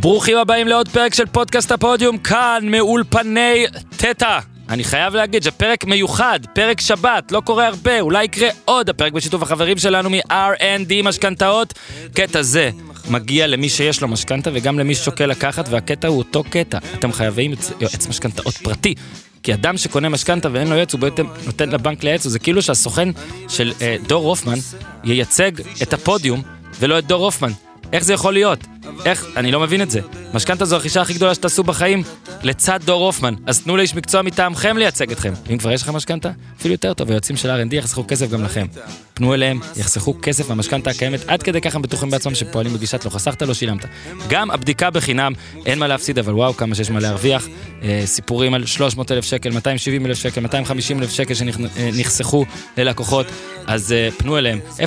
ברוכים הבאים לעוד פרק של פודקאסט הפודיום, כאן מאולפני תטא. אני חייב להגיד שפרק מיוחד, פרק שבת, לא קורה הרבה, אולי יקרה עוד הפרק בשיתוף החברים שלנו מ-R&D משכנתאות. קטע זה מגיע למי שיש לו משכנתה וגם למי ששוקל לקחת, והקטע הוא אותו קטע. אתם חייבים יועץ משכנתאות פרטי. כי אדם שקונה משכנתה ואין לו יועץ, הוא בעצם נותן לבנק לייעץ, זה כאילו שהסוכן של אה, דור הופמן ייצג את הפודיום ולא את דור הופמן. איך זה יכול להיות? איך? אני לא מבין את זה. משכנתה זו הרכישה הכי גדולה שתעשו בחיים לצד דור הופמן. אז תנו לאיש מקצוע מטעמכם לייצג אתכם. אם כבר יש לכם משכנתה, אפילו יותר טוב, היועצים של R&D יחסכו כסף גם לכם. פנו אליהם, יחסכו כסף מהמשכנתה הקיימת, עד כדי כך הם בטוחים בעצמם שפועלים בגישת לא חסכת, לא שילמת. גם הבדיקה בחינם, אין מה להפסיד, אבל וואו, כמה שיש מה להרוויח. אה, סיפורים על 300 אלף שקל, 270 אלף שקל, 250 אלף שקל שנחסכו ללקוחות, אז אה, פנו אליהם, 077-270-6878,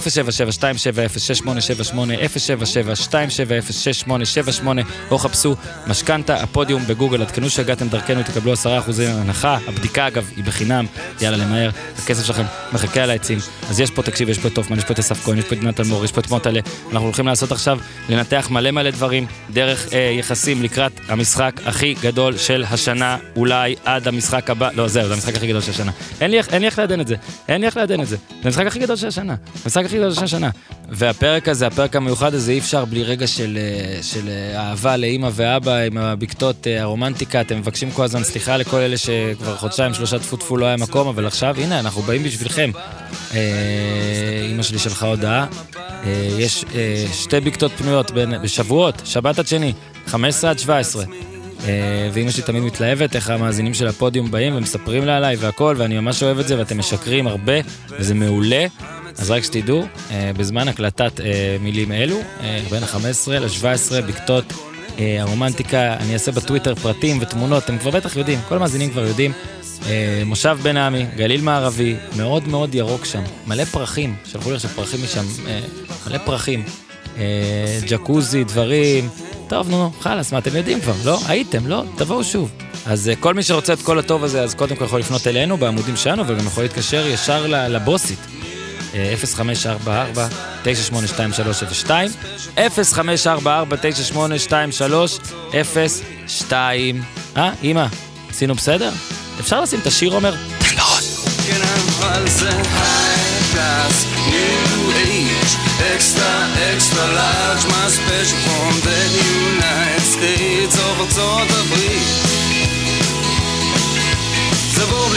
077-270-6878, או חפשו משכנתה, הפודיום בגוגל, עדכנו שהגעתם דרכנו, תקבלו 10% הנחה, הבדיקה אגב היא בחינם, יאללה למהר, הכסף שלכם מחכה על העצים. אז יש פה, תקשיב, יש פה את הופמן, יש פה את אסף כהן, יש פה את נתן מור, יש פה את מוטלה, אנחנו הולכים לעשות עכשיו, לנתח מלא מלא דברים, דרך אה, יחסים לקראת המשחק הכי גדול של השנה, אולי עד המשחק הבא, לא זהו, זה המשחק הכי גדול של השנה. אין לי, אין לי איך לעדן את זה, אין לי איך לעדן את זה. זה המשחק הכי גדול של השנה, המשחק הכי גדול של השנה. והפרק הזה, הפרק המיוחד הזה, אי אפשר בלי רגע של, אה, של אה, אהבה לאימא ואבא עם הבקתות אה, הרומנטיקה. אתם מבקשים כל הזמן סליחה לכל אלה שכבר חודשיים, שלושה טפו טפו לא היה מקום, אבל עכשיו, הנה, אנחנו באים בשבילכם. אימא שלי שלחה הודעה, יש שתי בקתות פנויות בשבועות, שבת עד שני, 15 עד 17. ואימא שלי תמיד מתלהבת איך המאזינים של הפודיום באים ומספרים לה עליי והכל, ואני ממש אוהב את זה, ואתם משקרים הרבה, וזה מעולה. אז רק שתדעו, אה, בזמן הקלטת אה, מילים אלו, אה, בין ה-15 ל-17 בקתות הרומנטיקה, אני אעשה בטוויטר פרטים ותמונות, אתם כבר בטח יודעים, כל המאזינים כבר יודעים. מושב בן עמי, גליל מערבי, מאוד מאוד ירוק שם, מלא פרחים, שלחו לי עכשיו פרחים משם, מלא פרחים, ג'קוזי, דברים, טוב נו, חלאס, מה אתם יודעים כבר, לא? הייתם, לא? תבואו שוב. אז כל מי שרוצה את כל הטוב הזה, אז קודם כל יכול לפנות אלינו בעמודים שלנו, וגם יכול להתקשר ישר לבוסית. 0544-982302, 0544-982302. אה, אמא, עשינו בסדר? אפשר לשים את השיר אומר? תן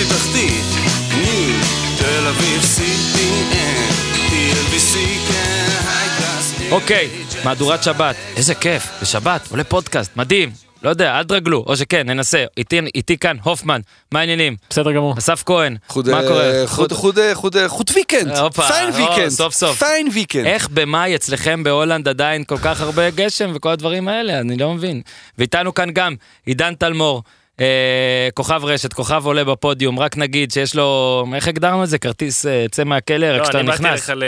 תחתית, ניו תל אביב, CPN, TLBC, כן, הייקלאס. אוקיי, מהדורת שבת, איזה כיף, בשבת, עולה פודקאסט, מדהים. לא יודע, אל תרגלו, או שכן, ננסה. איתי, איתי כאן, הופמן, מה העניינים? בסדר גמור. אסף כהן, חוד, מה קורה? חוד, חוד, חוד, חוד ויקנד. פיין ויקנד. סוף סוף. פיין ויקנד. איך במאי אצלכם בהולנד עדיין כל כך הרבה גשם וכל הדברים האלה? אני לא מבין. ואיתנו כאן גם עידן תלמור. אה, כוכב רשת, כוכב עולה בפודיום, רק נגיד שיש לו, איך הגדרנו את זה? כרטיס אה, צא מהכלא, רק כשאתה נכנס. לא, אני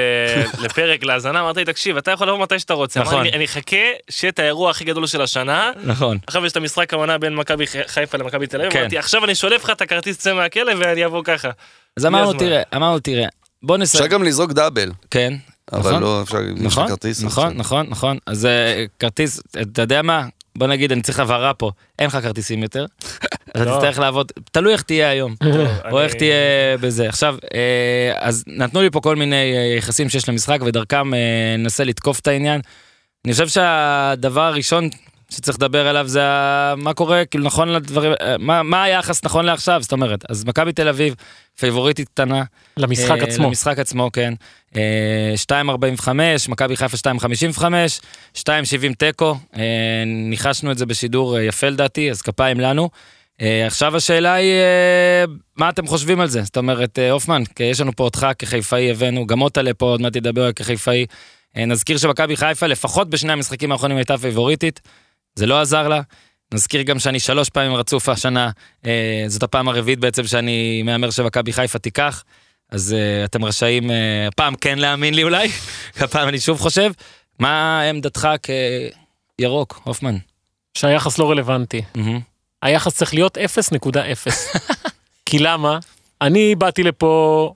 באתי לך לפרק להאזנה, אמרתי לי, תקשיב, אתה יכול לבוא מתי שאתה רוצה. נכון. אני, אני אחכה שיהיה את האירוע הכי גדול של השנה. נכון. עכשיו יש את המשחק העונה בין מכבי חיפה למכבי תל אביב, כן. אמרתי, עכשיו אני שולף לך את הכרטיס צא מהכלא ואני אבוא ככה. אז אמרנו, תראה, אמרנו, תראה, בוא נסיים. אפשר גם לזרוק דאבל. כן. אבל נכון, לא אפשר, נכון, כרטיס. נכון, נכון, נכון, אז אה, כרטיס, אתה יודע מה? בוא נגיד, אני צריך הבהרה פה, אין לך כרטיסים יותר, אתה לא. תצטרך לעבוד, תלוי איך תהיה היום, או איך תהיה בזה. עכשיו, אה, אז נתנו לי פה כל מיני אה, יחסים שיש למשחק, ודרכם אה, ננסה לתקוף את העניין. אני חושב שהדבר הראשון שצריך לדבר עליו זה מה קורה, כאילו נכון לדברים, מה, מה היחס נכון לעכשיו, זאת אומרת, אז מכבי תל אביב, פייבוריטית קטנה. למשחק אה, עצמו. למשחק עצמו, כן. אה, 2.45, מכבי חיפה 2.55, 2.70 תיקו, אה, ניחשנו את זה בשידור יפה לדעתי, אז כפיים לנו. אה, עכשיו השאלה היא, אה, מה אתם חושבים על זה? זאת אומרת, אה, הופמן, יש לנו פה אותך כחיפאי, הבאנו, גם אותה לפה עוד מעט ידבר כחיפאי. אה, נזכיר שמכבי חיפה, לפחות בשני המשחקים האחרונים הייתה פייבוריטית. זה לא עזר לה. נזכיר גם שאני שלוש פעמים רצוף השנה, אה, זאת הפעם הרביעית בעצם שאני מהמר שמכבי חיפה תיקח, אז אה, אתם רשאים אה, הפעם כן להאמין לי אולי, הפעם אני שוב חושב. מה עמדתך כירוק, הופמן? שהיחס לא רלוונטי. Mm-hmm. היחס צריך להיות 0.0. כי למה? אני באתי לפה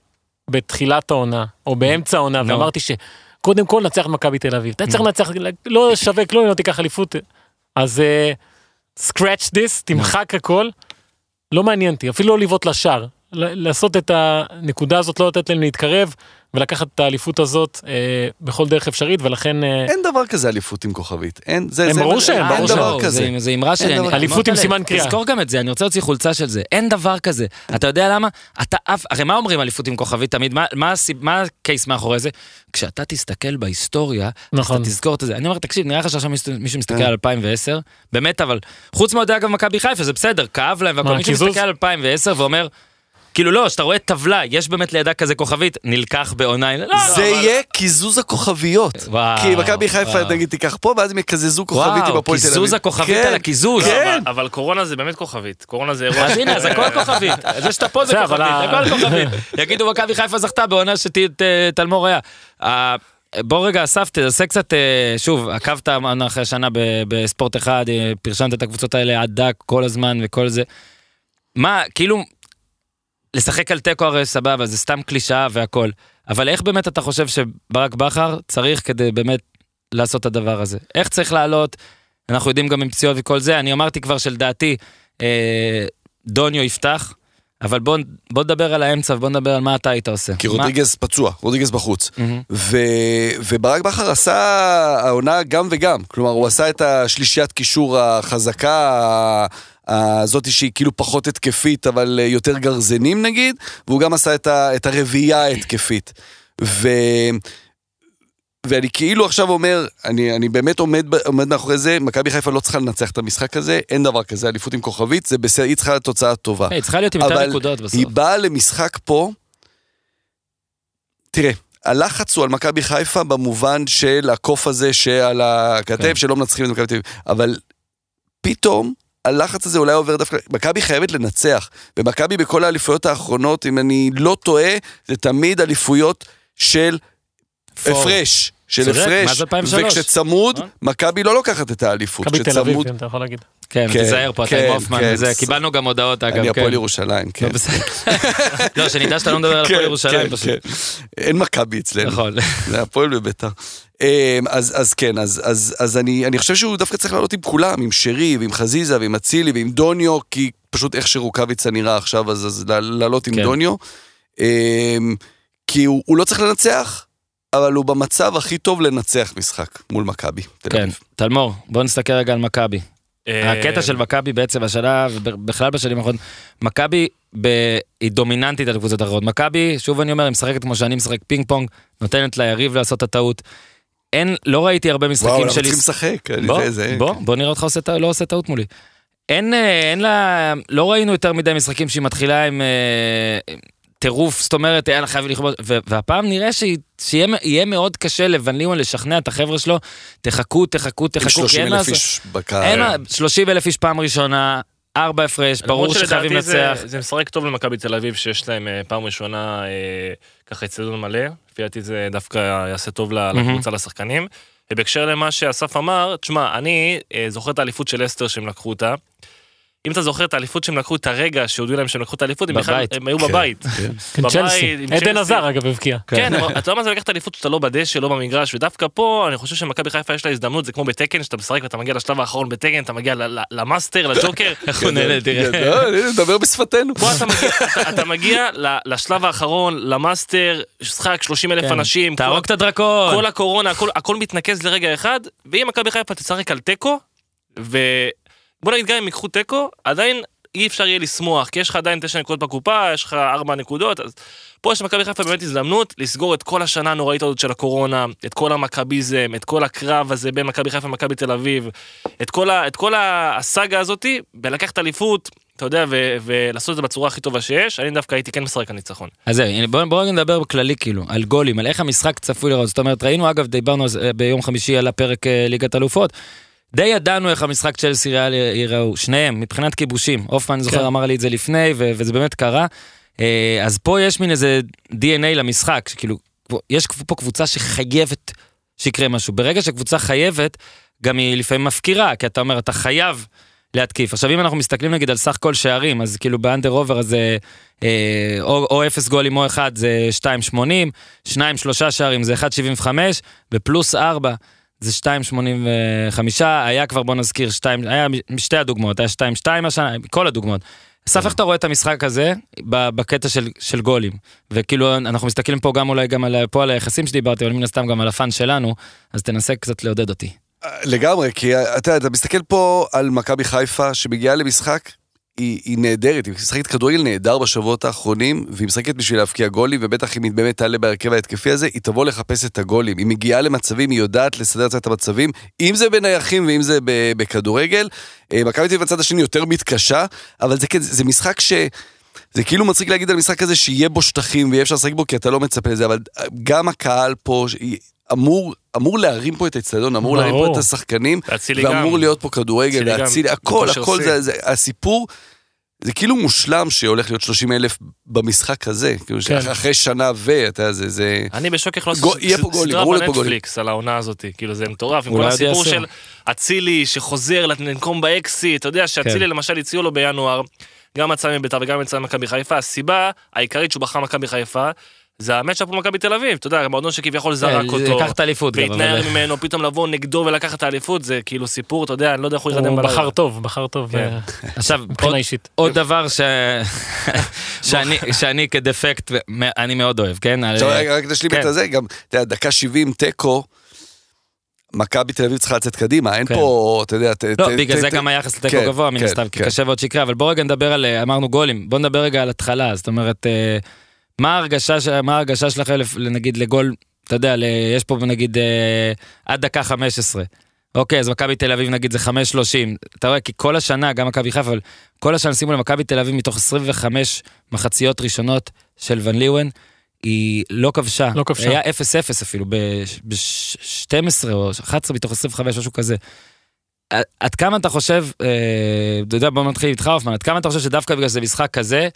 בתחילת העונה, או באמצע העונה, no. ואמרתי שקודם כל נצח מכבי תל אביב. אתה צריך לנצח, לא שווה כלום אם לא תיקח אליפות. אז uh, scratch this, תמחק הכל, לא מעניין אותי, אפילו לא לבעוט לשער. לעשות את הנקודה הזאת, לא לתת להם להתקרב, ולקחת את האליפות הזאת אה, בכל דרך אפשרית, ולכן... אה, אין דבר כזה אליפות עם כוכבית. אין, זה, הם ברור שאין, ברור שאין. אין דבר כזה. זה אמרה שלי. אליפות עם סימן קריאה. תזכור גם את זה, אני רוצה להוציא חולצה של זה. אין דבר כזה. אתה יודע למה? אתה אף... הרי מה אומרים אליפות עם כוכבית תמיד? מה, מה, מה הקייס מאחורי זה? כשאתה תסתכל בהיסטוריה, נכון. אתה תזכור את זה. אני אומר, תקשיב, נראה לך שעכשיו מישהו מסתכל אה. על 2010, באמת, אבל חוץ מאוהדי אגב מכבי חיפה, זה בסדר, כאב להם והכל, מישהו מסתכל על 2010 ואומר, כאילו לא, כשאתה רואה טבלה, יש באמת לידה כזה כוכבית, נלקח בעונה. לא, זה יהיה קיזוז הכוכביות. כי מכבי חיפה נגיד תיקח פה, ואז הם יקזזו כוכבית עם הפועל תל אביב. קיזוז הכוכבית על הקיזוז. כן. אבל קורונה זה באמת כוכבית. קורונה זה אירוע... אז הנה, אז הכל כוכבית. זה שאתה פה זה כוכבית, הכל כוכבית. יגידו מכבי חיפה זכתה בעונה שתלמור היה. בוא רגע אסף תעשה קצת אה, שוב עקבת אחרי השנה בספורט אחד אה, פרשנת את הקבוצות האלה עד דק כל הזמן וכל זה. מה כאילו לשחק על תיקו הרי סבבה, זה סתם קלישאה והכל. אבל איך באמת אתה חושב שברק בכר צריך כדי באמת לעשות את הדבר הזה? איך צריך לעלות? אנחנו יודעים גם עם פציעות וכל זה, אני אמרתי כבר שלדעתי אה, דוניו יפתח, אבל בוא, בוא נדבר על האמצע ובוא נדבר על מה אתה היית עושה. כי רודריגז מה... פצוע, רודריגז בחוץ. Mm-hmm. ו, וברק בכר עשה העונה גם וגם. כלומר, הוא עשה את השלישיית קישור החזקה, הזאת שהיא כאילו פחות התקפית, אבל יותר גרזנים נגיד, והוא גם עשה את, ה, את הרביעייה ההתקפית. ו... ואני כאילו עכשיו אומר, אני, אני באמת עומד, עומד מאחורי זה, מכבי חיפה לא צריכה לנצח את המשחק הזה, אין דבר כזה, אליפות עם כוכבית, זה בסדר, היא צריכה לתוצאה טובה. היא צריכה להיות עם יותר נקודות בסוף. היא באה למשחק פה, תראה, הלחץ הוא על מכבי חיפה במובן של הקוף הזה שעל הכתף, כן. שלא מנצחים את מכבי תל אביב, אבל פתאום הלחץ הזה אולי עובר דווקא, מכבי חייבת לנצח, ומכבי בכל האליפויות האחרונות, אם אני לא טועה, זה תמיד אליפויות של הפרש. של הפרש, וכשצמוד, אה? מכבי לא לוקחת את האליפות. מכבי תל אביב, כן, אתה יכול להגיד. כן, כן תיזהר פה, אתה עם כן, הופמן וזה, קיבלנו גם הודעות אגב. אני הפועל ירושלים, כן. לא, שנדע שאתה לא מדבר על הפועל ירושלים פשוט. אין מכבי אצלנו. נכון. זה הפועל בביתר. אמ, אז, אז כן, אז, אז, אז אני, אני חושב שהוא דווקא צריך לעלות עם כולם, עם שרי ועם חזיזה ועם אצילי ועם דוניו, כי פשוט איך שרוקאביצה נראה עכשיו, אז, אז לעלות עם כן. דוניו. אמ, כי הוא, הוא לא צריך לנצח, אבל הוא במצב הכי טוב לנצח משחק מול מכבי. כן, תלמור, בוא נסתכל רגע על מכבי. אה, הקטע של מכבי בעצם השנה, ובכלל בשנים האחרונות, מכבי היא דומיננטית על קבוצות אחרות. מכבי, שוב אני אומר, היא משחקת כמו שאני משחק פינג פונג, נותנת ליריב לעשות את הטעות. אין, לא ראיתי הרבה משחקים של... וואו, אנחנו צריכים לשחק. בוא, זה, בוא, בוא נראה אותך עושה, לא עושה טעות מולי. אין, אה, אין לה, לא ראינו יותר מדי משחקים שהיא מתחילה עם אה, טירוף, זאת אומרת, היה לה חייב לכבוד, והפעם נראה שיהיה מאוד קשה לבן לימון לשכנע את החבר'ה שלו, תחכו, תחכו, תחכו, 30 אלף איש בקהל. 30 אלף איש פעם ראשונה, ארבע הפרש, ברור שחייבים לנצח. זה, זה משחק טוב למכבי תל אביב שיש להם אה, פעם ראשונה אה, ככה אצטדיון מלא, לפי דעתי זה דווקא יעשה טוב לקבוצה, לשחקנים. ובהקשר למה שאסף אמר, תשמע, אני אה, זוכר את האליפות של אסטר שהם לקחו אותה. אם אתה זוכר את האליפות שהם לקחו את הרגע שהודיעו להם שהם לקחו את האליפות, הם היו כן, בבית. כן, כן. צ'לסי, עדן הזאר אגב הבקיע. כן, אתה יודע מה זה לקחת אליפות שאתה לא בדשא, לא במגרש, ודווקא פה אני חושב שמכבי חיפה יש לה הזדמנות, זה כמו בטקן, שאתה משחק ואתה מגיע לשלב האחרון בטקן, אתה מגיע למאסטר, לג'וקר. איך הוא נהנה, תראה. נדבר בשפתנו. פה אתה מגיע לשלב האחרון, למאסטר, משחק 30 אלף אנשים. תהרוג את הדרקון. כל הקורונה, הכל מתנקז לרגע אחד, ואם מכבי חיפה תשחק על תיקו, בוא נגיד גם אם ייקחו תיקו, עדיין אי אפשר יהיה לשמוח, כי יש לך עדיין תשע נקודות בקופה, יש לך ארבע נקודות, אז פה יש למכבי חיפה באמת הזדמנות לסגור את כל השנה הנוראית הזאת של הקורונה, את כל המכביזם, את כל הקרב הזה בין מכבי חיפה ומכבי תל אביב, את כל, ה, את כל הסאגה הזאתי, ולקחת אליפות, אתה יודע, ו- ולעשות את זה בצורה הכי טובה שיש, אני דווקא הייתי כן משחק על ניצחון. אז זהו, בואו בוא נדבר בכללי כאילו, על גולים, על איך המשחק צפוי לראות, זאת אומרת, ראינו אגב, דיברנו ביום חמישי על הפרק אה, ליגת אלופות. די ידענו איך המשחק צ'לסי ריאל ייראו, שניהם, מבחינת כיבושים. הופמן, אני זוכר, כן. אמר לי את זה לפני, ו- וזה באמת קרה. אה, אז פה יש מין איזה DNA למשחק, שכאילו, יש פה קבוצה שחייבת שיקרה משהו. ברגע שקבוצה חייבת, גם היא לפעמים מפקירה, כי אתה אומר, אתה חייב להתקיף. עכשיו, אם אנחנו מסתכלים נגיד על סך כל שערים, אז כאילו באנדר אובר זה אה, או, או 0 גולים או 1 זה 2.80, 2-3 שערים זה 1.75, ופלוס 4. זה 2.85, היה כבר, בוא נזכיר, 2, היה משתי הדוגמאות, היה 2.2 השנה, כל הדוגמאות. אסף, איך אתה רואה את המשחק הזה בקטע של, של גולים? וכאילו, אנחנו מסתכלים פה גם אולי גם על, פה על היחסים שדיברתי, אבל מן הסתם גם על הפאן שלנו, אז תנסה קצת לעודד אותי. לגמרי, כי אתה, אתה מסתכל פה על מכבי חיפה שמגיעה למשחק, היא, היא נהדרת, היא משחקת כדורגל נהדר בשבועות האחרונים, והיא משחקת בשביל להבקיע גולים, ובטח אם היא באמת תעלה בהרכב ההתקפי הזה, היא תבוא לחפש את הגולים. היא מגיעה למצבים, היא יודעת לסדר את המצבים, אם זה בנייחים ואם זה בכדורגל. אה, מכבי תל אביב בצד השני יותר מתקשה, אבל זה, כן, זה משחק ש... זה כאילו מצחיק להגיד על משחק כזה שיהיה בו שטחים ויהיה אפשר לשחק בו כי אתה לא מצפה לזה, אבל גם הקהל פה אמור, אמור להרים פה את האצטדיון, אמור להרים פה את השחקנים, ואמור גם. להיות פה כדורגל, להציל, הכל, הכל זה, זה, הסיפור. זה כאילו מושלם שהולך להיות 30 אלף במשחק הזה, כאילו כן. אחרי שנה ואתה יודע, זה, זה... אני בשוק איך לא סדרה בנטפליקס על העונה הזאת, כאילו זה מטורף, עם כל הסיפור של אצילי שחוזר לנקום באקסי, אתה יודע שאצילי כן. למשל הציעו לו בינואר, גם יצא מביתר וגם יצא ממכבי חיפה, הסיבה העיקרית שהוא בחר מכבי חיפה, זה המצ'אפ מול מכבי תל אביב, אתה יודע, מועדון שכביכול זרק אותו, לקח את האליפות גם, והתנער ממנו, פתאום לבוא נגדו ולקח את האליפות, זה כאילו סיפור, אתה יודע, אני לא יודע איך הוא ירדם בלילה. הוא בחר טוב, בחר טוב, כן. אה, עכשיו, מבחינה אישית. עוד דבר שאני כדפקט, אני מאוד אוהב, כן? עכשיו רק תשלים את כן. זה, גם, אתה יודע, דקה 70 תיקו. מכבי תל אביב צריכה לצאת קדימה, אין כן. פה, אתה יודע... לא, בגלל זה גם היחס לתיקו כן, גבוה, מן הסתם, כי קשה ועוד שיקרה, אבל בוא רגע נדבר על, אה, אמרנו גולים, בוא נדבר רגע על התחלה, זאת אומרת... מה ההרגשה, מה ההרגשה שלכם נגיד לגול, אתה יודע, יש פה נגיד אה, עד דקה 15. אוקיי, אז מכבי תל אביב נגיד זה 5.30. אתה רואה, כי כל השנה, גם מכבי חיפה, אבל כל השנה שימו למכבי תל אביב מתוך 25 מחציות ראשונות של ון ליוון, היא לא כבשה. לא כבשה. היה 0-0 אפילו, ב-12 או 11 מתוך 25, משהו כזה. עד כמה אתה חושב, אה, אתה יודע, בוא נתחיל איתך, אופמן, עד כמה אתה חושב שדווקא בגלל שזה משחק כזה,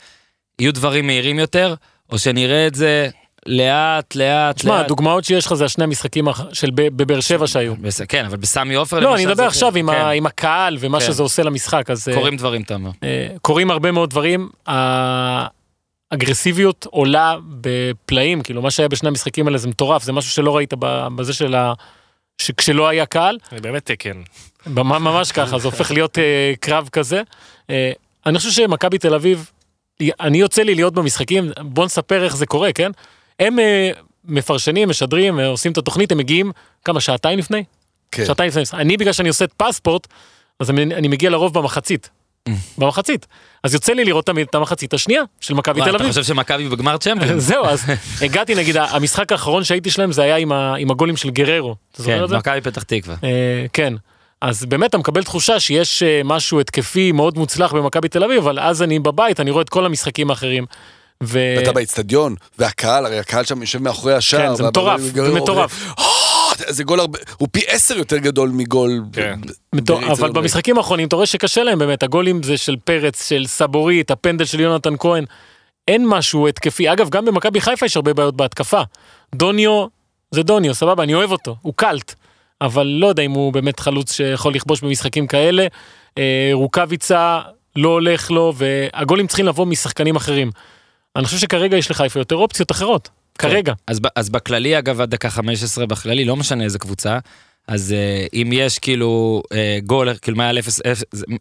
יהיו דברים מהירים יותר, או שנראה את זה לאט, לאט, תשמע, הדוגמאות שיש לך זה השני המשחקים של בבאר שבע שהיו. כן, אבל בסמי עופר לא, אני מדבר עכשיו עם כן. הקהל ומה כן. שזה עושה למשחק, אז... אה, קורים דברים, אתה אומר. אה, קורים הרבה מאוד דברים. האגרסיביות עולה בפלאים, כאילו מה שהיה בשני המשחקים האלה זה מטורף, זה משהו שלא ראית בזה של ה... כשלא היה קהל. זה באמת תקן. ממש ככה, זה הופך להיות אה, קרב כזה. אני חושב שמכבי תל אביב אני יוצא לי להיות במשחקים, בוא נספר איך זה קורה, כן? הם uh, מפרשנים, משדרים, uh, עושים את התוכנית, הם מגיעים כמה, שעתיים לפני? כן. שעתיים לפני. אני, בגלל שאני עושה את פספורט, אז אני, אני מגיע לרוב במחצית. במחצית. אז יוצא לי לראות תמיד את המחצית השנייה של מכבי תל אביב. אתה חושב שמכבי בגמר צ'מפיון? זהו, אז הגעתי נגיד, המשחק האחרון שהייתי שלהם זה היה עם, הגולים של גררו. כן, מכבי פתח תקווה. Uh, כן. אז באמת אתה מקבל תחושה שיש אה, משהו התקפי מאוד מוצלח במכבי תל אביב, אבל אז אני בבית, אני רואה את כל המשחקים האחרים. ו... ואתה באצטדיון, והקהל, הרי הקהל שם יושב מאחורי השער. כן, זה מטורף, זה מטורף. אה, זה גול הרבה, הוא פי עשר יותר גדול מגול. כן. אבל במשחקים האחרונים אתה רואה שקשה להם באמת, הגולים זה של פרץ, של סבורית, הפנדל של יונתן כהן. אין משהו התקפי. אגב, גם במכבי חיפה יש הרבה בעיות בהתקפה. דוניו, זה דוניו, סבבה, אני אוהב אותו, הוא קאלט. אבל לא יודע אם הוא באמת חלוץ שיכול לכבוש במשחקים כאלה. אה, רוקאביצה לא הולך לו, והגולים צריכים לבוא משחקנים אחרים. אני חושב שכרגע יש לחיפה יותר אופציות אחרות, כן. כרגע. אז, אז בכללי, אגב, עד דקה 15 בכללי, לא משנה איזה קבוצה, אז uh, אם יש כאילו uh, גול, כאילו מה מעל 0,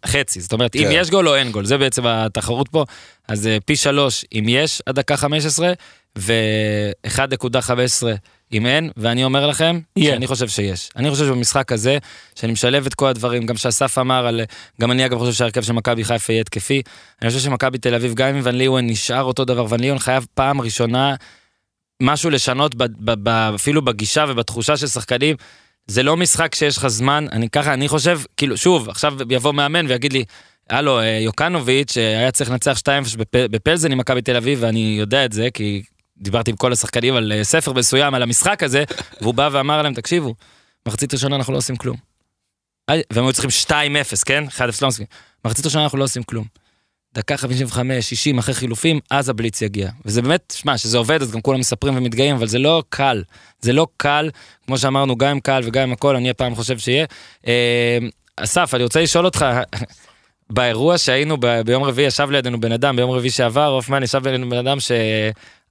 חצי, זאת אומרת, כן. אם יש גול או אין גול, זה בעצם התחרות פה, אז uh, פי 3 אם יש עד דקה 15, ו-1.15 אם אין, ואני אומר לכם, yeah. שאני חושב שיש. אני חושב שבמשחק הזה, שאני משלב את כל הדברים, גם שאסף אמר על, גם אני אגב חושב שהרכב של מכבי חיפה יהיה התקפי, אני חושב שמכבי תל אביב, גם אם ון ליאון נשאר אותו דבר, ון ליאון חייב פעם ראשונה משהו לשנות, ב, ב, ב, אפילו בגישה ובתחושה של שחקנים. זה לא משחק שיש לך זמן, אני ככה, אני חושב, כאילו, שוב, עכשיו יבוא מאמן ויגיד לי, הלו, אה, יוקנוביץ' אה, היה צריך לנצח 2-0 בפלזן עם מכבי תל אביב, ואני יודע את זה, כי דיברתי עם כל השחקנים על אה, ספר מסוים, על המשחק הזה, והוא בא ואמר להם, תקשיבו, מחצית ראשונה אנחנו לא עושים כלום. והם היו צריכים 2-0, כן? 1-0 לא מסכים. מחצית ראשונה אנחנו לא עושים כלום. דקה 55, 60 אחרי חילופים, אז הבליץ יגיע. וזה באמת, שמע, שזה עובד, אז גם כולם מספרים ומתגאים, אבל זה לא קל. זה לא קל, כמו שאמרנו, גם עם קל וגם עם הכל, אני הפעם חושב שיהיה. אה, אסף, אני רוצה לשאול אותך, באירוע שהיינו ביום רביעי, ישב לידינו בן אדם, ביום רביעי שעבר, הופמן ישב לידינו בן אדם ש...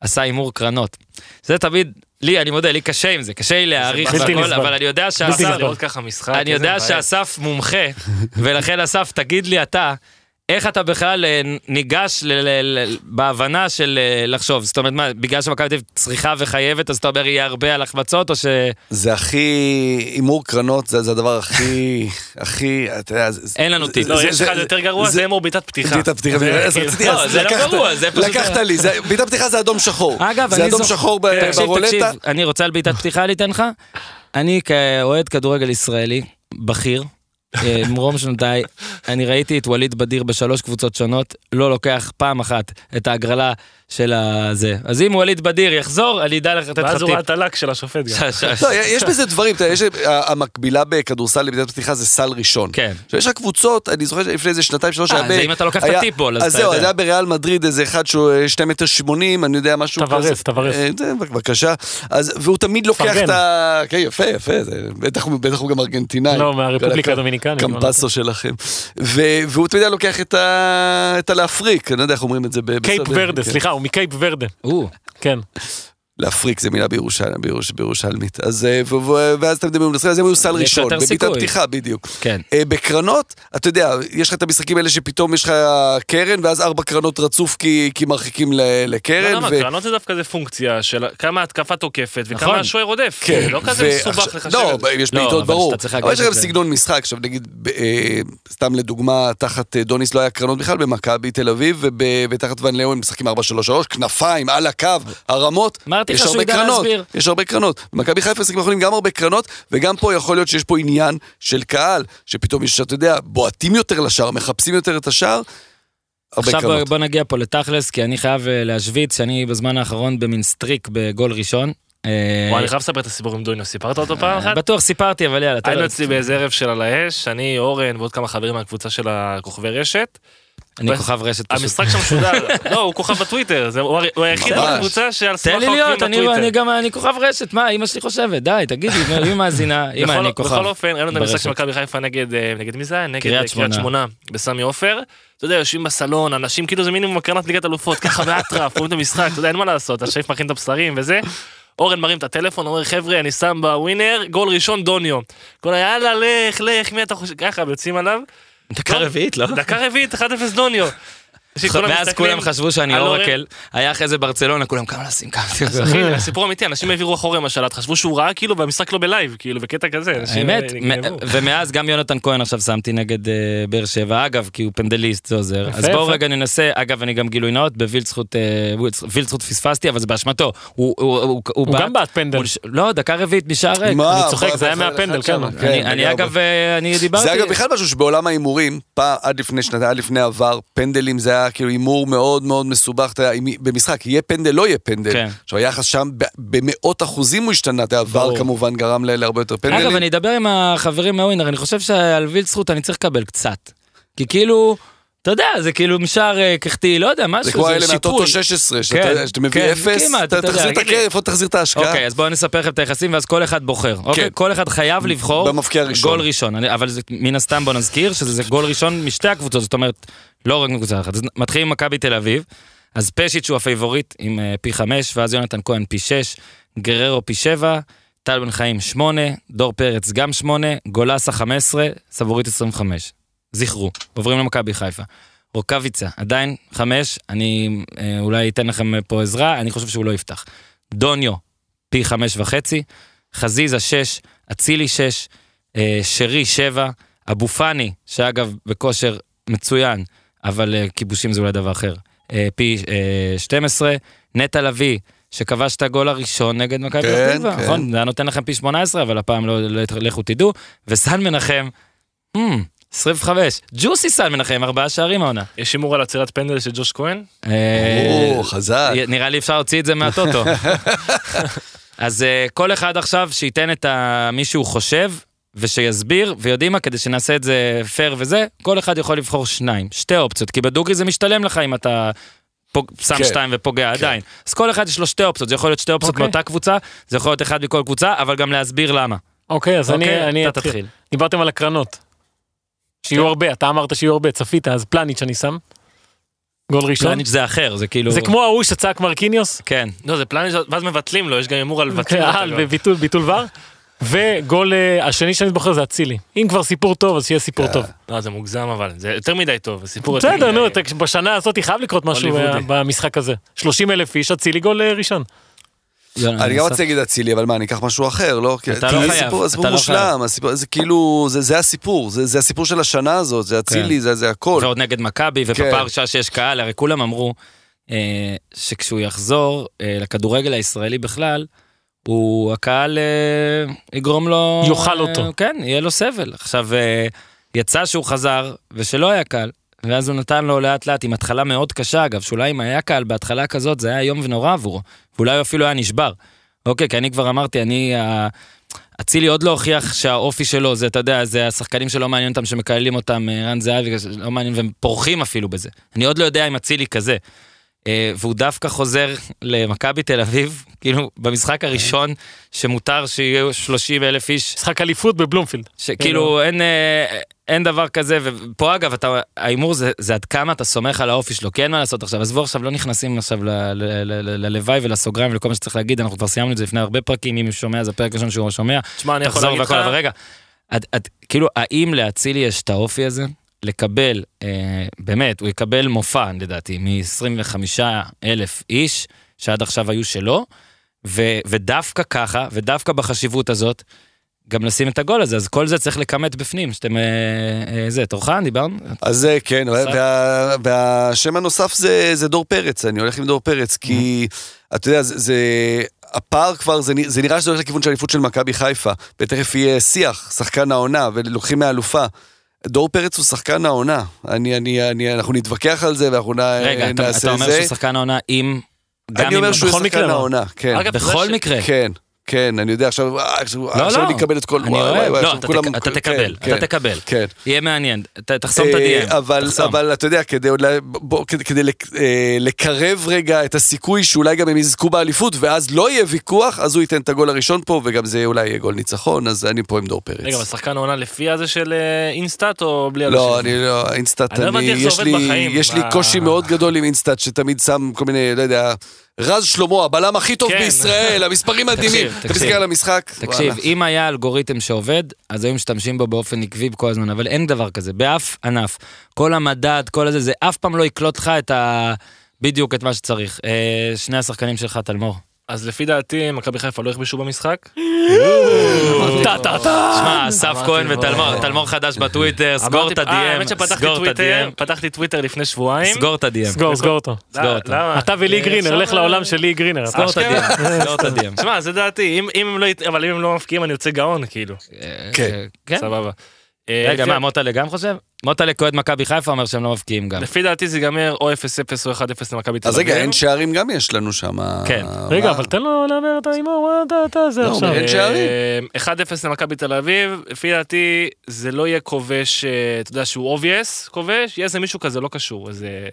עשה הימור קרנות. זה תמיד, לי, אני מודה, לי קשה עם זה, קשה לי להעריך והכל, נסבל. אבל אני יודע בלתי שאסף. אני יודע. שאסף מומחה, ולכן אסף, תגיד לי אתה, איך אתה בכלל אה, ניגש ל- ל- ל- בהבנה של אה, לחשוב? זאת אומרת, מה, בגלל שמכבי תל אביב צריכה וחייבת, אז אתה אומר יהיה הרבה על החמצות, או ש... זה הכי, הימור קרנות זה, זה הדבר הכי, הכי, אתה יודע, זה- אין לנו זה- טיפ. לא, זה- יש אחד יותר גרוע, זה אמור בעיטת פתיחה. בעיטת פתיחה, זה- אז רציתי, לא, זה לא גרוע, זה פשוט- לקחת לי, זה- בעיטת פתיחה זה אדום שחור. אגב, זה אני אדום זוכ- שחור ב- תקשיב, ברולטה. תקשיב, אני רוצה על בעיטת פתיחה אני אתן לך. אני כאוהד כדורגל ישראלי, בכיר, ממרום שנותיי, אני ראיתי את ווליד בדיר בשלוש קבוצות שונות, לא לוקח פעם אחת את ההגרלה של הזה. אז אם ווליד בדיר יחזור, אני אדע לך לתת לך ואז הוא ראה טיפ. את הלק של השופט גם. לא, יש בזה דברים, אתה יודע, יש, המקבילה בכדורסל לבעיטת פתיחה זה סל ראשון. כן. עכשיו, יש לך קבוצות, אני זוכר שלפני איזה שנתיים שלוש אה, היה זה אם אתה לוקח את הטיפול, אז אז אתה זהו, יודע. אז היה בריאל מדריד איזה אחד שהוא אה, שתי מטר שמונים, אני יודע, משהו כזה. טוורס. אה, זה, בבקשה. אז, והוא תמיד לוקח. את ה... כן, יפה, יפה, זה, בטח, הוא- גם ארגנטינאי. לא, מהרפובליקה הדומיניקנית. קמפסו שלכם. והוא תמיד היה לוקח את הלהפריק, אני לא יודע איך אומרים את זה. קייפ ורדה, כן. סליחה, הוא מקייפ ורדה. או, כן. להפריק זה מילה בירושלים, בירוש, בירושלמית. אז, אה, ו- ו- ואז אתם מדברים על ישראל, אז הם היו סל ראשון, בבעיטת סיכוי. פתיחה בדיוק. כן. אה, בקרנות, אתה יודע, יש לך את המשחקים האלה שפתאום יש לך קרן, ואז ארבע קרנות רצוף כי, כי מרחיקים ל- לא, לקרן. למה? ו- קרנות זה דווקא זה פונקציה של כמה התקפה תוקפת נכון. וכמה השוער רודף. כן, לא כזה ועכשיו- מסובך לחשב לא. יש לא, בעיטות ברור. אבל יש גם סגנון משחק, עכשיו נגיד, אה, סתם לדוגמה, תחת אה, דוניס לא היה קרנות בכלל במכבי תל אביב, ותחת ון לאון משחקים 4-3-3, כנפיים, על הקו, הרמות. אמרתי יש שהוא הרבה קרנות, להסביר. יש הרבה קרנות. במכבי חיפה משחקים האחרונים גם הרבה קרנות, וגם פה יכול להיות שיש פה עניין של קהל, שפתאום יש, אתה יודע, בועטים יותר לשער, מחפשים יותר את השער. עכשיו בוא, קרנות. בוא נגיע פה לתכלס, כי אני חייב אה, להשוויץ שאני בזמן האחרון במין streak בגול ראשון. אה, וואי, אני חייב לספר את הסיפור עם דוניו, סיפרת אותו פעם אחת? בטוח סיפרתי, אבל יאללה, היינו אצלי באיזה ערב של על האש, אני, אורן ועוד כמה חברים מהקבוצה של הכוכבי רשת. אני כוכב רשת פשוט. המשחק שם משודר, לא, הוא כוכב בטוויטר, הוא היחיד. בקבוצה שעל סמך תן לי העוקבים להיות, אני, בטוויטר. גם, אני כוכב רשת, מה אמא שלי חושבת? די, תגידי, היא מאזינה, אמא אני כוכב. בכל אופן, ראינו את המשחק. של מכבי חיפה נגד, אה, נגד מי זה היה? נגד קריית אה, שמונה. קריית שמונה, בסמי עופר. אתה יודע, יושבים בסלון, אנשים כאילו זה מינימום הקרנת ליגת אלופות, ככה באטרף, רואים את המשחק, אתה יודע, אין מה לעשות, השף מכין את הבשרים וזה. אורן מרים את הטלפון, אומר חבר'ה, אני שם בווינר, גול ראשון דוניו. כל יאללה, לך, לך, מי אתה חושב, ככה, יוצאים עליו. דקה רביעית, לא? דקה רביעית, 1-0 דוניו. ואז כולם חשבו שאני אורן. אורקל, היה אחרי זה ברצלונה, כולם כמה לשים כמה. אחי, זה סיפור אמיתי, אנשים העבירו אחורה משל"ט, חשבו שהוא ראה כאילו והמשחק לא בלייב, כאילו בקטע כזה. האמת, אה, נגנבו. ומאז גם יונתן כהן עכשיו שמתי נגד אה, באר שבע, אגב, כי הוא פנדליסט, זה עוזר. אז בואו. רגע ננסה, אגב, אני גם גילוי נאות, בווילצחוט, אה, פספסתי, אבל זה באשמתו. הוא- גם בעט פנדל. לא, דקה רביעית משער ריק. אני צוחק, זה היה מהפנדל, כן. אני-. אגב, אני דיברתי... זה אגב בכלל משהו שבעולם ההימורים, פעם עד לפני שנתיים, עד לפני עבר, פנדלים זה היה כאילו הימור מאוד מאוד מסובך, אם במשחק יהיה פנדל, לא יהיה פנדל. כן. עכשיו היחס שם במאות אחוזים הוא השתנה, אתה עבר. כמובן גרם ל- להרבה יותר פנדלים. אגב, אני אדבר עם החברים מהווינר, אני חושב שעל וילצחוט אני צריך לקבל קצת. כי כאילו, אתה יודע, זה כאילו משער אה, קחתי, לא יודע, משהו, זה כמו זה האלה שיפוי. מהטוטו 16, שאתה כן, מביא כן, אפס, אתה תחזיר את. הכסף, איפה תחזיר את ההשקעה? אוקיי, אז בואו נספר לכם את היחסים, ואז כל אחד בוחר. אוקיי? כל אחד חייב לבחור. גול ראשון. אבל מן הסתם בוא נזכיר שזה זה גול ראשון משתי הקבוצות, זאת אומרת, לא רק מקבוצה אחת. מתחילים עם מכבי תל אביב, אז פשיץ' הוא הפייבוריט עם אה, פי חמש, ואז יונתן כהן פי שש, גררו פי שבע, טל בן חיים שמונה, דור פרץ גם שמונה, גולסה חמש עשרה, סבוריט עשרים וחמש. זכרו, עוברים למכבי חיפה. רוקאביצה עדיין חמש, אני אה, אולי אתן לכם פה עזרה, אני חושב שהוא לא יפתח. דוניו, פי חמש וחצי, חזיזה שש, אצילי שש, אה, שרי שבע, אבו פאני, שאגב בכושר מצוין, אבל אה, כיבושים זה אולי דבר אחר, אה, פי אה, 12, נטע לביא, שכבש את הגול הראשון נגד מכבי כן, פתח תקווה, כן. נכון? זה היה נותן לכם פי 18, אבל הפעם לא, לא לכו תדעו, וסן מנחם, hmm, 25, ג'וסי סן מנחם, ארבעה שערים העונה. יש הימור על עצירת פנדל של ג'וש כהן? אה, או, חזק. נראה לי אפשר להוציא את זה מהטוטו. אז אה, כל אחד עכשיו שייתן את מי שהוא חושב ושיסביר, ויודעים מה, כדי שנעשה את זה פייר וזה, כל אחד יכול לבחור שניים, שתי אופציות, כי בדוגרי זה משתלם לך אם אתה פוג, שם כן. שתיים ופוגע עדיין. אז כל אחד יש לו שתי אופציות, זה יכול להיות שתי אופציות אוקיי. מאותה קבוצה, זה יכול להיות אחד מכל קבוצה, אבל גם להסביר למה. אוקיי, אז אני אוקיי, אני אתה אתחיל. תתחיל. דיברתם על הקרנות. שיהיו הרבה, אתה אמרת שיהיו הרבה, צפית, אז פלניץ' אני שם. גול ראשון. פלניץ' זה אחר, זה כאילו... זה כמו ההוא שצעק מרקיניוס. כן. לא, זה פלניץ', ואז מבטלים לו, יש גם הימור על מבטלים. את קהל הגול. וביטול ביטול ור. וגול אה, השני שאני זוכר זה אצילי. אם כבר סיפור טוב אז שיהיה סיפור טוב. לא, זה מוגזם אבל, זה יותר מדי טוב, הסיפור בסדר. נו בשנה הזאת חייב לקרות משהו. אה, במשחק הזה. 30 אלף איש אצילי גול אה, ראשון. אני גם? רוצה להגיד אצילי, אבל מה, אני אקח משהו אחר, לא? אתה לא זה חייב, סיפור- הסיפור אתה לא מושלם, זה כאילו, זה זה הסיפור, זה זה הסיפור של השנה הזאת, זה אצילי, זה זה הכל. ועוד נגד מכבי, כן. ובפרשה שיש קהל, הרי כולם אמרו אה, שכשהוא יחזור אה, לכדורגל הישראלי בכלל, הוא, הקהל אה, יגרום לו... יאכל אותו. כן, יהיה לו סבל. עכשיו, יצא שהוא חזר, ושלא היה קהל, ואז הוא נתן לו לאט לאט, עם התחלה מאוד קשה אגב, שאולי אם היה קהל בהתחלה כזאת, זה היה איום ונורא עבורו, ואולי הוא אפילו היה נשבר. אוקיי, כי אני כבר אמרתי, אני... אצילי עוד לא הוכיח שהאופי שלו זה, אתה יודע, זה השחקנים שלא מעניין אותם, שמקללים אותם, אה, רן זהבי, לא מעניין, והם פורחים אפילו בזה. אני עוד לא יודע אם אצילי כזה. אה, והוא דווקא חוזר למכבי תל אביב, כאילו, במשחק הראשון, שמותר שיהיו 30 אלף איש, משחק אליפות בבלומפילד. שכאילו אין, אה, אין דבר כזה, ופה אגב, ההימור זה, זה עד כמה אתה סומך על האופי שלו, אין מה לעשות עכשיו, עזבו עכשיו, לא נכנסים עכשיו ללוואי ולסוגריים ולכל מה שצריך להגיד, אנחנו כבר סיימנו את זה לפני הרבה פרקים, אם הוא שומע, זה הפרק הראשון שהוא שומע, תשמע, אני יכול להגיד לך, אבל רגע, כאילו, האם לאצילי יש את האופי הזה? לקבל, אה, באמת, הוא יקבל מופע, לדעתי, מ-25 אלף איש, שעד עכשיו היו שלו, ו, ודווקא ככה, ודווקא בחשיבות הזאת, גם לשים את הגול הזה, אז כל זה צריך לכמת בפנים, שאתם, אה, אה, זה, תורך, דיברנו? אז זה כן, וה, והשם הנוסף זה, זה דור פרץ, אני הולך עם דור פרץ, כי אתה יודע, זה, זה הפער כבר, זה, זה נראה שזה הולך לכיוון של אליפות של מכבי חיפה, ותכף יהיה שיח, שחקן העונה, ולוקחים מהאלופה. דור פרץ הוא שחקן העונה, אני, אני, אני, אנחנו נתווכח על זה ואנחנו נ- רגע, אתה, נעשה אתה אומר זה. שהוא שחקן העונה עם... אני אומר שהוא בכל שחקן לא. העונה, כן. אגב, בכל מקרה. כן, כן, אני יודע, עכשיו, אה, עכשיו, לא, עכשיו לא. אני אקבל את כל... אני וואי, אוהב, וואי, לא, עכשיו אתה כולם- אתה כן, תקבל, כן, אתה תקבל. כן. יהיה מעניין, ת- תחסום את אה, ה-DM. אבל, אתה יודע, כדי, אולי- בוא, כדי, כדי אה, לקרב רגע את הסיכוי שאולי גם הם יזכו באליפות, ואז לא יהיה ויכוח, אז הוא ייתן את הגול הראשון פה, וגם זה אולי יהיה גול ניצחון, אז אני פה עם דור פרץ. רגע, אבל שחקן העונה לפי הזה של אינסטאט או בלי לא, של- אני לא, אינסטאט, אני לא זה יש לי, בחיים, יש לי מה- קושי מאוד גדול עם אינסטאט, שתמיד שם כל מיני, לא יודע, רז שלמה, הבלם הכי טוב כן. בישראל, המספרים מדהימים. תקשיב, אתה. מסתכל על המשחק, תקשיב, וואלה. אם היה אלגוריתם שעובד, אז היו משתמשים בו באופן עקבי כל הזמן, אבל אין דבר כזה, באף ענף. כל המדד, כל הזה, זה אף פעם לא יקלוט לך את ה... בדיוק את מה שצריך. אה, שני השחקנים שלך, תלמור. אז לפי דעתי, מכבי חיפה לא יכבשו במשחק. טה טה טה. שמע, אסף כהן. ותלמור, תלמור חדש בטוויטר, סגור את אה, האמת ה-DM, שפתחתי סגור את טוויטר, ה-DM, פתחתי טוויטר לפני שבועיים. סגור את ה-DM. סגור סגור אותו. סגור אותו. אתה ולי אה, גרינר, לך לעולם של לי גרינר. סגור את. ה-DM, סגור את ה-DM. תשמע, זה דעתי, אם- אם הם לא אבל אם הם לא מפקיעים אני יוצא גאון, כאילו. כן. כן. סבבה. אה, רגע, מה, מוטלה גם חושב? מוטלה כאוהד מכבי חיפה אומר שהם לא מבקיעים גם. לפי דעתי זה ייגמר או 0-0 או 1-0 למכבי תל אז אביב. רגע, אין שערים גם יש לנו שם. כן. רגע? אבל תן לו להמר את ההימור, מה אתה, אתה, זה לא, עכשיו. אין שערים. אה, 1-0 למכבי תל אביב, לפי דעתי זה לא יהיה כובש, אה, אתה יודע שהוא אובייס כובש, יהיה איזה מישהו כזה לא קשור, איזה...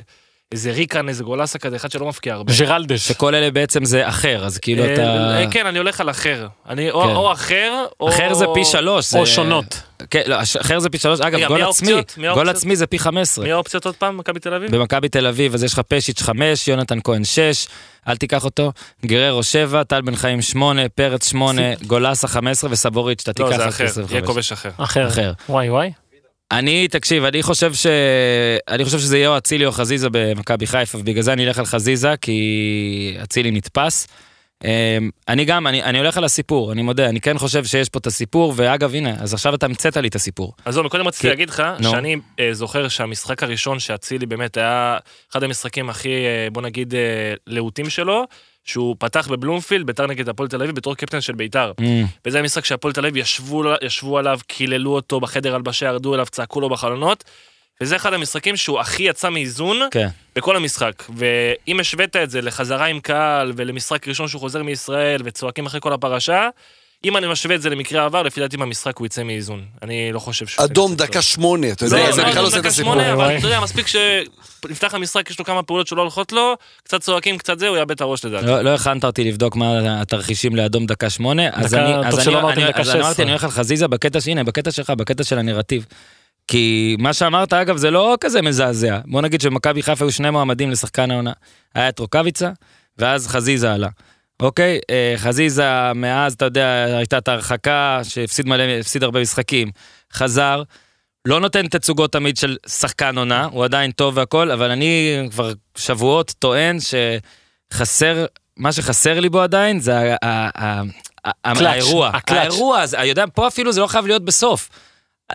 איזה ריקן, איזה גולסה כזה, אחד שלא מפקיע הרבה. ג'רלדש. שכל אלה בעצם זה אחר, אז כאילו אה, אתה... אה, כן, אני הולך על אחר. אני או כן. או אחר, או... אחר זה פי שלוש. או זה- שונות. כן, לא, אחר זה פי שלוש. אגב, גול מי עצמי, גול? עצמי זה פי 15. מי האופציות עוד פעם, מכבי תל אביב? במכבי תל אביב, אז יש לך פשיץ' 5, יונתן כהן 6, אל תיקח אותו, גררו 7, טל בן חיים 8, פרץ 8, גולסה 15 וסבוריץ', אתה לא, תיקח זה רק אחר, יהיה 25. כובש אחר. אחר. אחר. וואי וואי. אני, תקשיב, אני חושב ש... אני חושב שזה יהיה או אצילי או חזיזה במכבי חיפה, ובגלל זה אני אלך על חזיזה, כי אצילי נתפס. אמ, אני גם, אני, אני הולך על הסיפור, אני מודה, אני כן חושב שיש פה את הסיפור, ואגב, הנה, אז עכשיו אתה המצאת לי את הסיפור. אז זהו, קודם רציתי כי- להגיד לך, נו. שאני אה, זוכר שהמשחק הראשון שאצילי באמת היה אחד המשחקים הכי, אה, בוא נגיד, אה, להוטים שלו, שהוא פתח בבלומפילד, ביתר נגד הפועל תל אביב, בתור קפטן של ביתר. אמ, וזה המשחק שהפועל תל אביב ישבו, ישבו עליו, קיללו אותו בחדר הלבשה, ירדו אליו, צעקו לו בחלונות. וזה אחד המשחקים שהוא הכי יצא מאיזון כן. בכל המשחק. ואם השווית את זה לחזרה עם קהל ולמשחק ראשון שהוא חוזר מישראל וצועקים אחרי כל הפרשה, אם אני משווה את זה למקרה העבר, לפי דעתי במשחק הוא יצא מאיזון. אני לא חושב שהוא... אדום דקה שמונה, אתה יודע, לא, זה לא, בכלל לא, עושה את דקה הסיפור. שמונה, אבל. אתה יודע, מספיק שנפתח המשחק, יש לו כמה פעולות שלא הולכות לו, קצת צועקים, קצת זה, הוא יאבד את הראש לדעתי. לא, הכנת אותי לבדוק מה התרחישים לאדום דקה שמונה, אז אני, טוב אז שלא אני, אמרתם אני, דקה אז אני אמרתי, 16. אני הולך על חזיזה בקטע, שהנה, בקטע שלך, בקטע של הנרטיב. כי מה שאמרת, אגב, זה לא כזה מזעזע. בוא נגיד שבמכבי חיפה היו שני מועמדים לשחקן העונה. היה את רוקאביצה, ואז חזיזה עלה. אוקיי? אה, חזיזה, מאז, אתה יודע, הייתה את ההרחקה, שהפסיד מלא, הפסיד הרבה משחקים. חזר, לא נותן תצוגות תמיד של שחקן עונה, הוא עדיין טוב והכל, אבל אני כבר שבועות טוען שחסר, מה שחסר לי בו עדיין זה האירוע. הקלאץ'. האירוע, הזה, יודע, פה אפילו זה לא חייב להיות בסוף.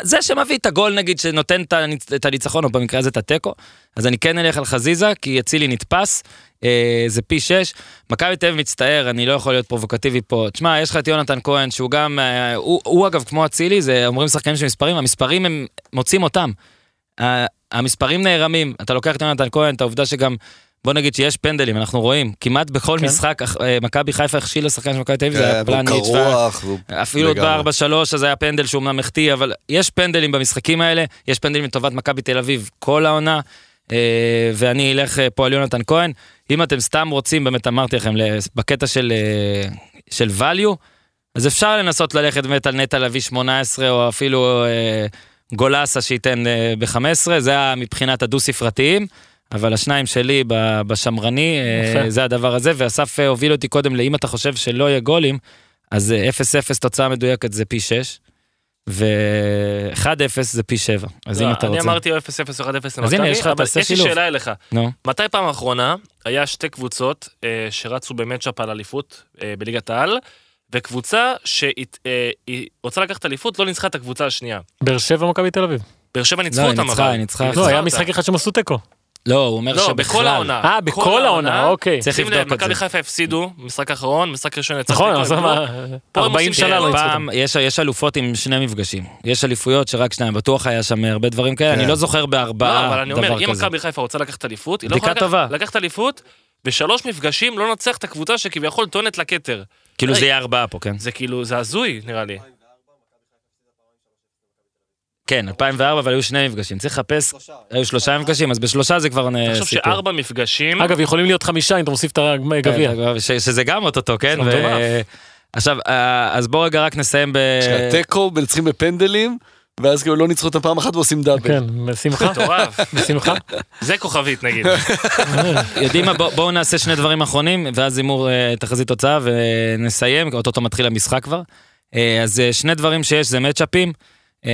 זה שמביא את הגול נגיד, שנותן את הניצ- את הניצחון, או במקרה הזה את התיקו, אז אני כן אלך על חזיזה, כי אצילי נתפס, אה, זה פי שש. מכבי תל אביב מצטער, אני לא יכול להיות פרובוקטיבי פה. תשמע, יש לך את יונתן כהן, שהוא גם, אה, הוא, הוא אגב, כמו אצילי, זה אומרים שחקנים של מספרים, המספרים הם מוצאים אותם. ה- המספרים נערמים, אתה לוקח את יונתן כהן, את העובדה שגם, בוא נגיד שיש פנדלים, אנחנו רואים, כמעט בכל כן. משחק, אה, מכבי חיפה הכשילה שחקן של מכבי תל אביב, זה היה כן, והוא פלניץ', אפילו לגמרי. ב-4-3 אז היה פנדל שהוא אמנם החטיא, אבל יש פנדלים במשחקים האלה, יש פנדלים לטובת מכבי תל אביב כל העונה, אה, ואני אלך אה, פה על יונתן כהן. אם אתם סתם רוצים, באמת אמרתי לכם, בקטע של, של value, אז אפשר לנסות ללכת באמת על נטע לביא 18, או אפילו גולסה שייתן אה, ב-15, זה היה מבחינת הדו-ספרתיים. אבל השניים שלי בשמרני, אה. זה הדבר הזה, ואסף אה, הוביל אותי קודם לאם אתה חושב שלא יהיה גולים, אז אה, 0-0 תוצאה מדויקת זה פי 6, ו-1-0 זה פי 7. אז אם לא, אתה אני רוצה... אמרתי 0-0, 1-0 למכבי, הנה, יש לך, אבל יש לי. שאלה אליך. נו, מתי פעם האחרונה היה שתי קבוצות אה, שרצו במצ'אפ על אליפות אה, בליגת העל, וקבוצה שהיא רוצה לקחת אליפות לא ניצחה את הקבוצה השנייה. באר שבע מכבי תל אביב. באר שבע ניצחו לא, היא אותם ניצחה, אבל. היא ניצחה. לא, היה. משחק אחד שהם עשו תיקו. לא, הוא אומר לא, שבכלל... בכל העונה. אה, כל בכל העונה, אוקיי. צריך לבדוק את מכבי זה. חיפה הפסידו, משחק אחרון, משחק ראשון יצא נכון, אז מה, לא- פה הם 40 עושים שנה. לא. פעם, יש, יש אלופות עם שני מפגשים. יש אליפויות שרק שניים, בטוח היה שם הרבה דברים כאלה, כן. אני לא זוכר לא, בארבעה אבל אני אומר, דבר אם כזה. מכבי חיפה רוצה לקחת אליפות, היא לא יכולה. לקחת- אליפות, בשלוש מפגשים לא נצח את הקבוצה שכביכול טוענת לכתר. כאילו זה. יהיה ארבעה פה, כן? זה כאילו, זה הזוי נראה לי. כן, 2004, אבל היו שני מפגשים. צריך לחפש, היו שלושה מפגשים, אז בשלושה זה כבר אה, תחשוב סיפור. שארבע מפגשים, אגב, יכולים להיות חמישה אם אתה מוסיף את הגביע. כן, שזה גם אוטוטו, כן? עכשיו, אה, אז בואו רגע רק נסיים ב... יש לך תיקו, מנצחים בפנדלים, ואז כאילו לא ניצחו אותם פעם אחת ועושים דאבל. כן, בשמחה. מטורף. בשמחה. זה כוכבית נגיד. יודעים מה, בוא- בואו נעשה שני דברים אחרונים, ואז הימור אה, תחזית תוצאה, ונסיים, אוטוטו מתחיל המשחק כבר. אה, אז שני דברים שיש זה מצ'אפים. אה,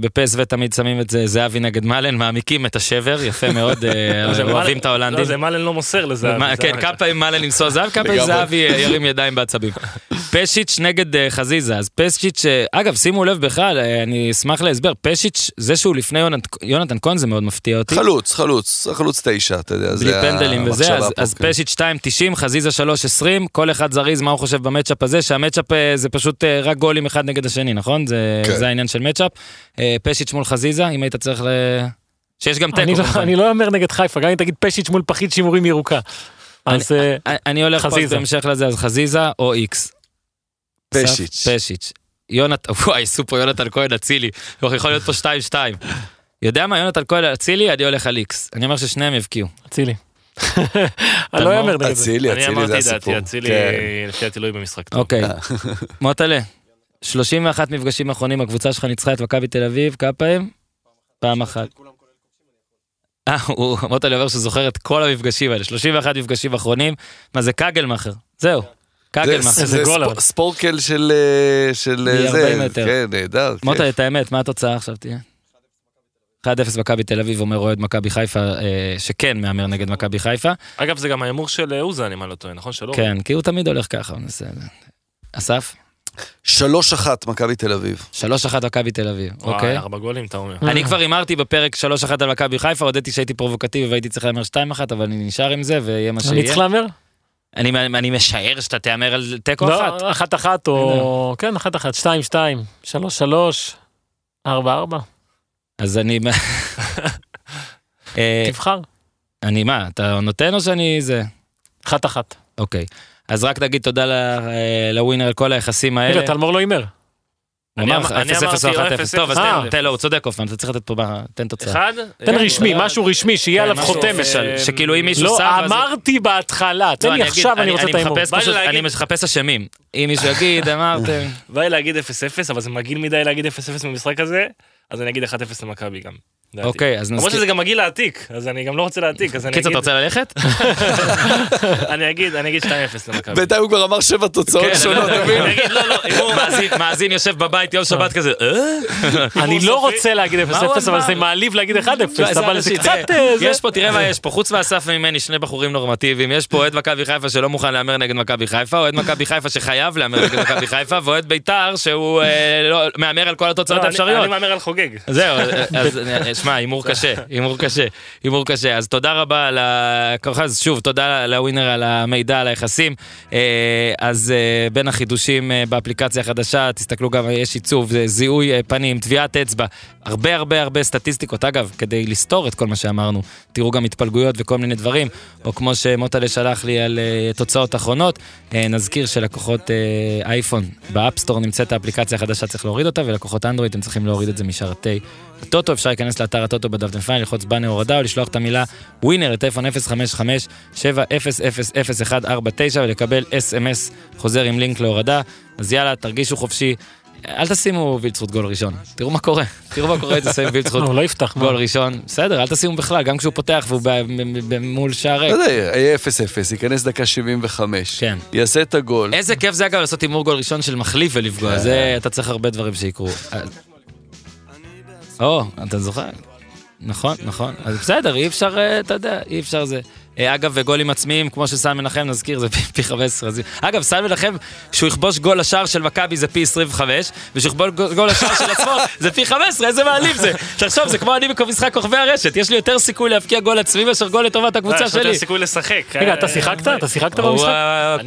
בפסו תמיד שמים את זה זהבי נגד מאלן, מעמיקים את השבר, יפה מאוד, אה, זה אוהבים את ההולנדים. לא, זה מאלן לא מוסר לזה. מה- כן, כמה פעמים מאלן למסור זהב, כמה פעמים. זהבי אה, ירים ידיים בעצבים. פשיץ' נגד אה, חזיזה, אז פשיץ', אה, אגב, שימו לב בכלל, אה, אני אשמח להסבר, פשיץ', זה שהוא לפני יונת- יונתן כהן זה מאוד מפתיע אותי. חלוץ, חלוץ, חלוץ תשע, אתה יודע, בלי זה פנדלים וזה, המחשבה אז, פה, אז כן. פשיץ' 2.90, חזיזה 3.20, כל אחד זריז מה הוא חושב במצ'אפ הזה, שהמצ'אפ זה פשוט רק גולים אחד נגד השני, נכון? זה, כן. זה העניין של מצ'אפ. פשיץ' מול חזיזה, אם היית צריך ל... שיש גם אני תיקו. לא-. אני לא אומר נגד חיפה, גם אם תגיד פשיץ' מול פחית שימורים ירוקה. אז אני- הולך פה. בהמשך לזה, אז חזיזה או איקס. פשיץ'. פשיץ'. יונת, וואי, פה יונתן כהן אצילי, יכול להיות פה 2-2. יודע מה, יונתן כהן אצילי, אני הולך על איקס. אני אומר ששניהם יבקיעו. אצילי. אני לא אאמר נגד זה. אצילי, אני אצילי אמרתי זה דעתי, הסיפור. אצילי כן. לפי דעתי לא יהיה במשחק טוב. אוקיי, מוטלה, 31 מפגשים אחרונים, הקבוצה שלך ניצחה את מכבי תל אביב, כמה פעמים? פעם אחת. אה, מוטלה אומר שהוא זוכר את כל המפגשים האלה, 31 מפגשים אחרונים, מה זה קגלמאחר, זהו, זה- קגלמאחר. איזה זה גול, ספ- אבל. ספורקל של אה, של אה, זה, 40 מטר. כן, נהדר. כיף. מוטלה, את האמת, מה התוצאה עכשיו תהיה? 1-0 מכבי תל אביב, אומר אוהד מכבי חיפה, אה, שכן מהמר נגד מכבי חיפה. אגב, זה גם ההימור של אוזן, אם אני לא טועה, נכון שלא? כן, כי הוא תמיד הולך ככה. אסף? שלוש אחת מכבי תל אביב. 3-1 מכבי תל אביב, וואי, אוקיי. ארבע גולים, אתה אומר. אני כבר הימרתי בפרק 3-1 על מכבי חיפה, הודיתי שהייתי פרובוקטיבי והייתי צריך להמר 2-1, אבל אני נשאר עם זה ויהיה מה אני שיהיה. צריך להמר? אני אני משער שאתה תהמר על תיקו אחת. לא, אחת אחת או... כן, אחת אחת, שתיים שתיים, שלוש שלוש, ארבע ארבע. אז אני... אה, תבחר. אני מה, אתה נותן או שאני זה? אחת אחת. אוקיי. אז רק נגיד תודה אה, לווינר על כל היחסים האלה. רגע, טלמור לא הימר. אני אמר אמר- אני 0-0 או אמרתי 1-0. טוב, אז אה. תן- תן לו, הוא צודק אופן, אתה צריך לתת פה, תן תוצאה. תן אה, רשמי, אחד. משהו רשמי, שיהיה כן, עליו חותמת. official, שכאילו אם מישהו לא, שם... ואז- אמרתי בהתחלה, תן לא, לי אגיד- עכשיו, אני רוצה את ההימור. לי אני מחפש אשמים. אם מישהו יגיד, אמרתם... בא לי להגיד 0-0, אבל זה מגעיל מדי להגיד 0-0 במשחק הזה, אז אני אגיד 1-0 למכבי גם. אוקיי, אז למרות נזכיר... שזה גם הגיל העתיק, אז אני גם לא רוצה להעתיק, אז אני אגיד, אתה רוצה ללכת? אני אגיד, אני אגיד 2-0 למכבי. בינתיים הוא כבר אמר שבע תוצאות כן, שונות, אני אתה מבין? אני אגיד, לא, לא, אם הוא... מאזין- יושב בבית יום שבת כזה, אה? אני לא רוצה להגיד 0-0, מה הוא אבל? זה מעליב להגיד 1-0, איזה אבל זה קצת... אה, זה- יש פה, תראה מה יש פה, חוץ מאסף וממני, שני בחורים נורמטיביים, יש פה אוהד מכבי חיפה שלא מוכן להמר נגד מכבי חיפה, אוהד מכבי חיפה שחייב להמר נגד מכבי חיפה, ואוהד בית"ר שהוא אה, לא- מהמר על כל התוצאות לא, אני- האפשריות. אני מהמר על חוגג. זהו, אז אה, שמע, הימור קשה, הימור קשה, הימור קשה. אז תודה רבה על ה... אז שוב, תודה לווינר על המידע, על היחסים. אה, אז אה, בין החידושים אה, באפליקציה החדשה, תסתכלו גם, יש עיצוב, זיהוי פנים, טביעת אצבע, הרבה הרבה הרבה סטטיסטיקות. אגב, כדי לסתור את כל מה שאמרנו, תראו גם התפלגויות וכל מיני דברים, או כמו שמוטלה שלח לי על תוצאות אחרונות, נזכיר שלקוחות אייפון, ב App Store נמצאת האפליקציה החדשה, צריך להוריד אותה, ולקוחות אנדרואיד, אתם צריכים להוריד את זה משרתי הטוטו, אפשר להיכנס לאתר הטוטו בדף דנפיין, ללחוץ באנר הורדה או לשלוח את המילה ווינר לטלפון 055-7000149 ולקבל אס.אם.אס חוזר עם לינק להורדה. אז יאללה, תרגישו חופשי. אל תשימו וילצחוט גול ראשון, תראו מה קורה, תראו מה קורה, תשים וילצחוט הוא לא יפתח. מה? גול ראשון, בסדר, אל תשימו בכלל, גם כשהוא פותח והוא מול שער ריק. לא יודע, יהיה 0-0, ייכנס דקה 75. כן. יעשה את הגול. איזה כיף זה אגב לעשות הימור גול ראשון של מחליף ולפגוע, זה, אתה צריך הרבה דברים שיקרו. או, אתה זוכר? נכון, נכון. אז בסדר, אי אפשר, אה, אתה יודע, אי אפשר זה. אה, אגב, וגולים עצמיים, כמו שסן מנחם, נזכיר, זה פי- פי 15. אז- אגב, סן מנחם, שהוא יכבוש גול לשער של מכבי זה פי 25, ושיכבוש גול לשער של עצמו זה פי 15, איזה מעליב זה. תחשוב, זה כמו אני במשחק כוכבי הרשת, יש לי יותר סיכוי להבקיע גול עצמי מאשר גול לטובת הקבוצה יש לו יותר שלי. סיכוי לשחק. רגע, אתה אה, שיחקת? זה- אתה שיחקת הוא במשחק?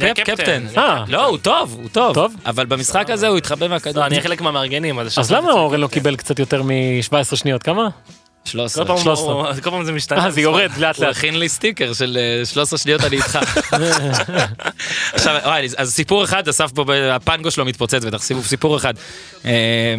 הקפטן. קפטן. אה. לא, הוא טוב, הוא טוב. אבל במשחק הזה הוא התחבא מהכדור. לא, אני חלק מהמארגנים. אז למה. אורן לא קיבל קצת יותר מ-17 שניות? כמה? 13. כל פעם 13. הוא- כל פעם זה משתנה. אה, זה יורד לאט הוא לאט. הכין לי סטיקר של אה, 13 שניות אני איתך. עכשיו, וואי, אז סיפור אחד, אסף פה, הפנגו שלו מתפוצץ בטח, סיפור- סיפור אחד. אה,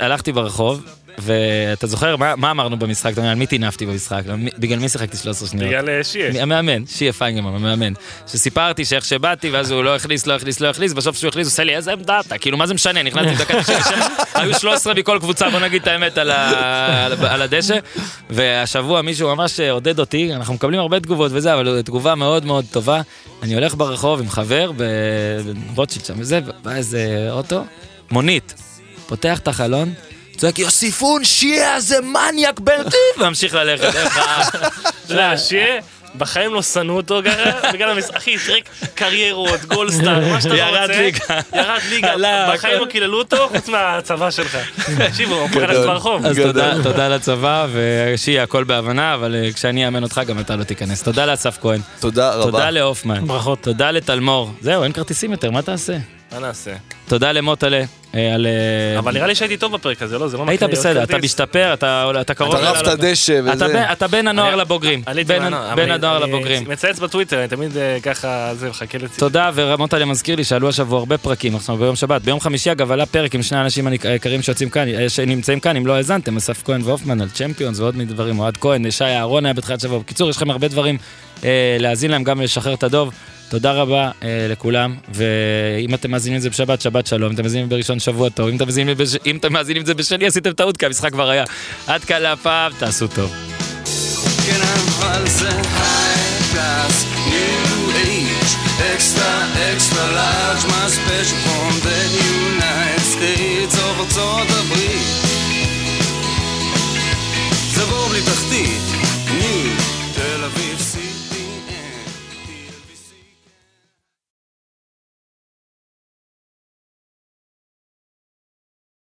הלכתי ברחוב, ואתה זוכר מה מה אמרנו במשחק? אתה אומר, על מי טינפתי במשחק? מי- בגלל מי שיחקתי 13 שניות? בגלל אה, שיש. המאמן, שיה פיינגרמן, המאמן. שסיפרתי שאיך שבאתי, ואז הוא לא הכניס, לא הכניס, לא הכניס, בסוף שהוא הכניס, הוא עושה לי איזה עמדה אתה, כאילו מה זה משנה, נכנסתי בדקה 97, היו 13 מכל קבוצה, בוא נגיד את האמת על הדשא. והשבוע מישהו ממש עודד אותי, אנחנו מקבלים הרבה תגובות וזה, אבל תגובה מאוד מאוד טובה. אני הולך ברחוב עם חבר ברוטשילד שם וזה, בא איזה אוטו, מונית, פותח את החלון. צועק יוסיפון שיעה זה מניאק ברטיב וממשיך ללכת איך ה- אתה יודע, שיה, בחיים לא שנאו אותו ככה, בגלל המשחק, אחי, שיחק קריירות, גולדסטאר, מה שאתה רוצה. ירד ליגה. ירד ליגה. בחיים לא קיללו אותו, חוץ מהצבא שלך. תקשיבו, הוא מפחד ללכת ברחוב. אז תודה לצבא, ושיהיה הכל בהבנה, אבל אה, כשאני אאמן אותך גם אתה לא תיכנס. תודה לאסף כהן, תודה רבה. תודה להופמן, ברכות. תודה לטלמור. זהו, אין כרטיסים יותר, מה תעשה? מה נעשה? תודה למוטלה אה, על... אה, אבל נראה לי שהייתי טוב בפרק הזה, לא? זה לא היית בסדר, אתה. משתפר, אתה אתה קרוב... אתה רב את. הדשא אתה וזה. אתה בין הנוער לבוגרים. בין הנוער לבוגרים. מצייץ בטוויטר, אני תמיד אה, ככה, זה, מחכה לציון. תודה, ומוטלה מזכיר לי שעלו השבוע הרבה פרקים, עכשיו ביום שבת. ביום חמישי אגב עלה פרק עם שני האנשים היקרים שיוצאים כאן, שנמצאים כאן, אם לא האזנתם, אסף כהן והופמן על צ'מפיונס ועוד מיני דברים, אוהד כהן, שי אהרון היה בתחילת שבוע. בקיצור, יש לכם הרבה דברים להאזין להם, גם לשחרר את הדוב. תודה רבה אה, לכולם, ואם אתם מאזינים את זה בשבת, שבת שלום, אם אתם מאזינים בראשון שבוע טוב, אם אתם מאזינים, בש... אם אתם מאזינים את זה בשני, עשיתם טעות, כי המשחק כבר היה. עד כאן להפעם, תעשו טוב. Extra בלי תחתית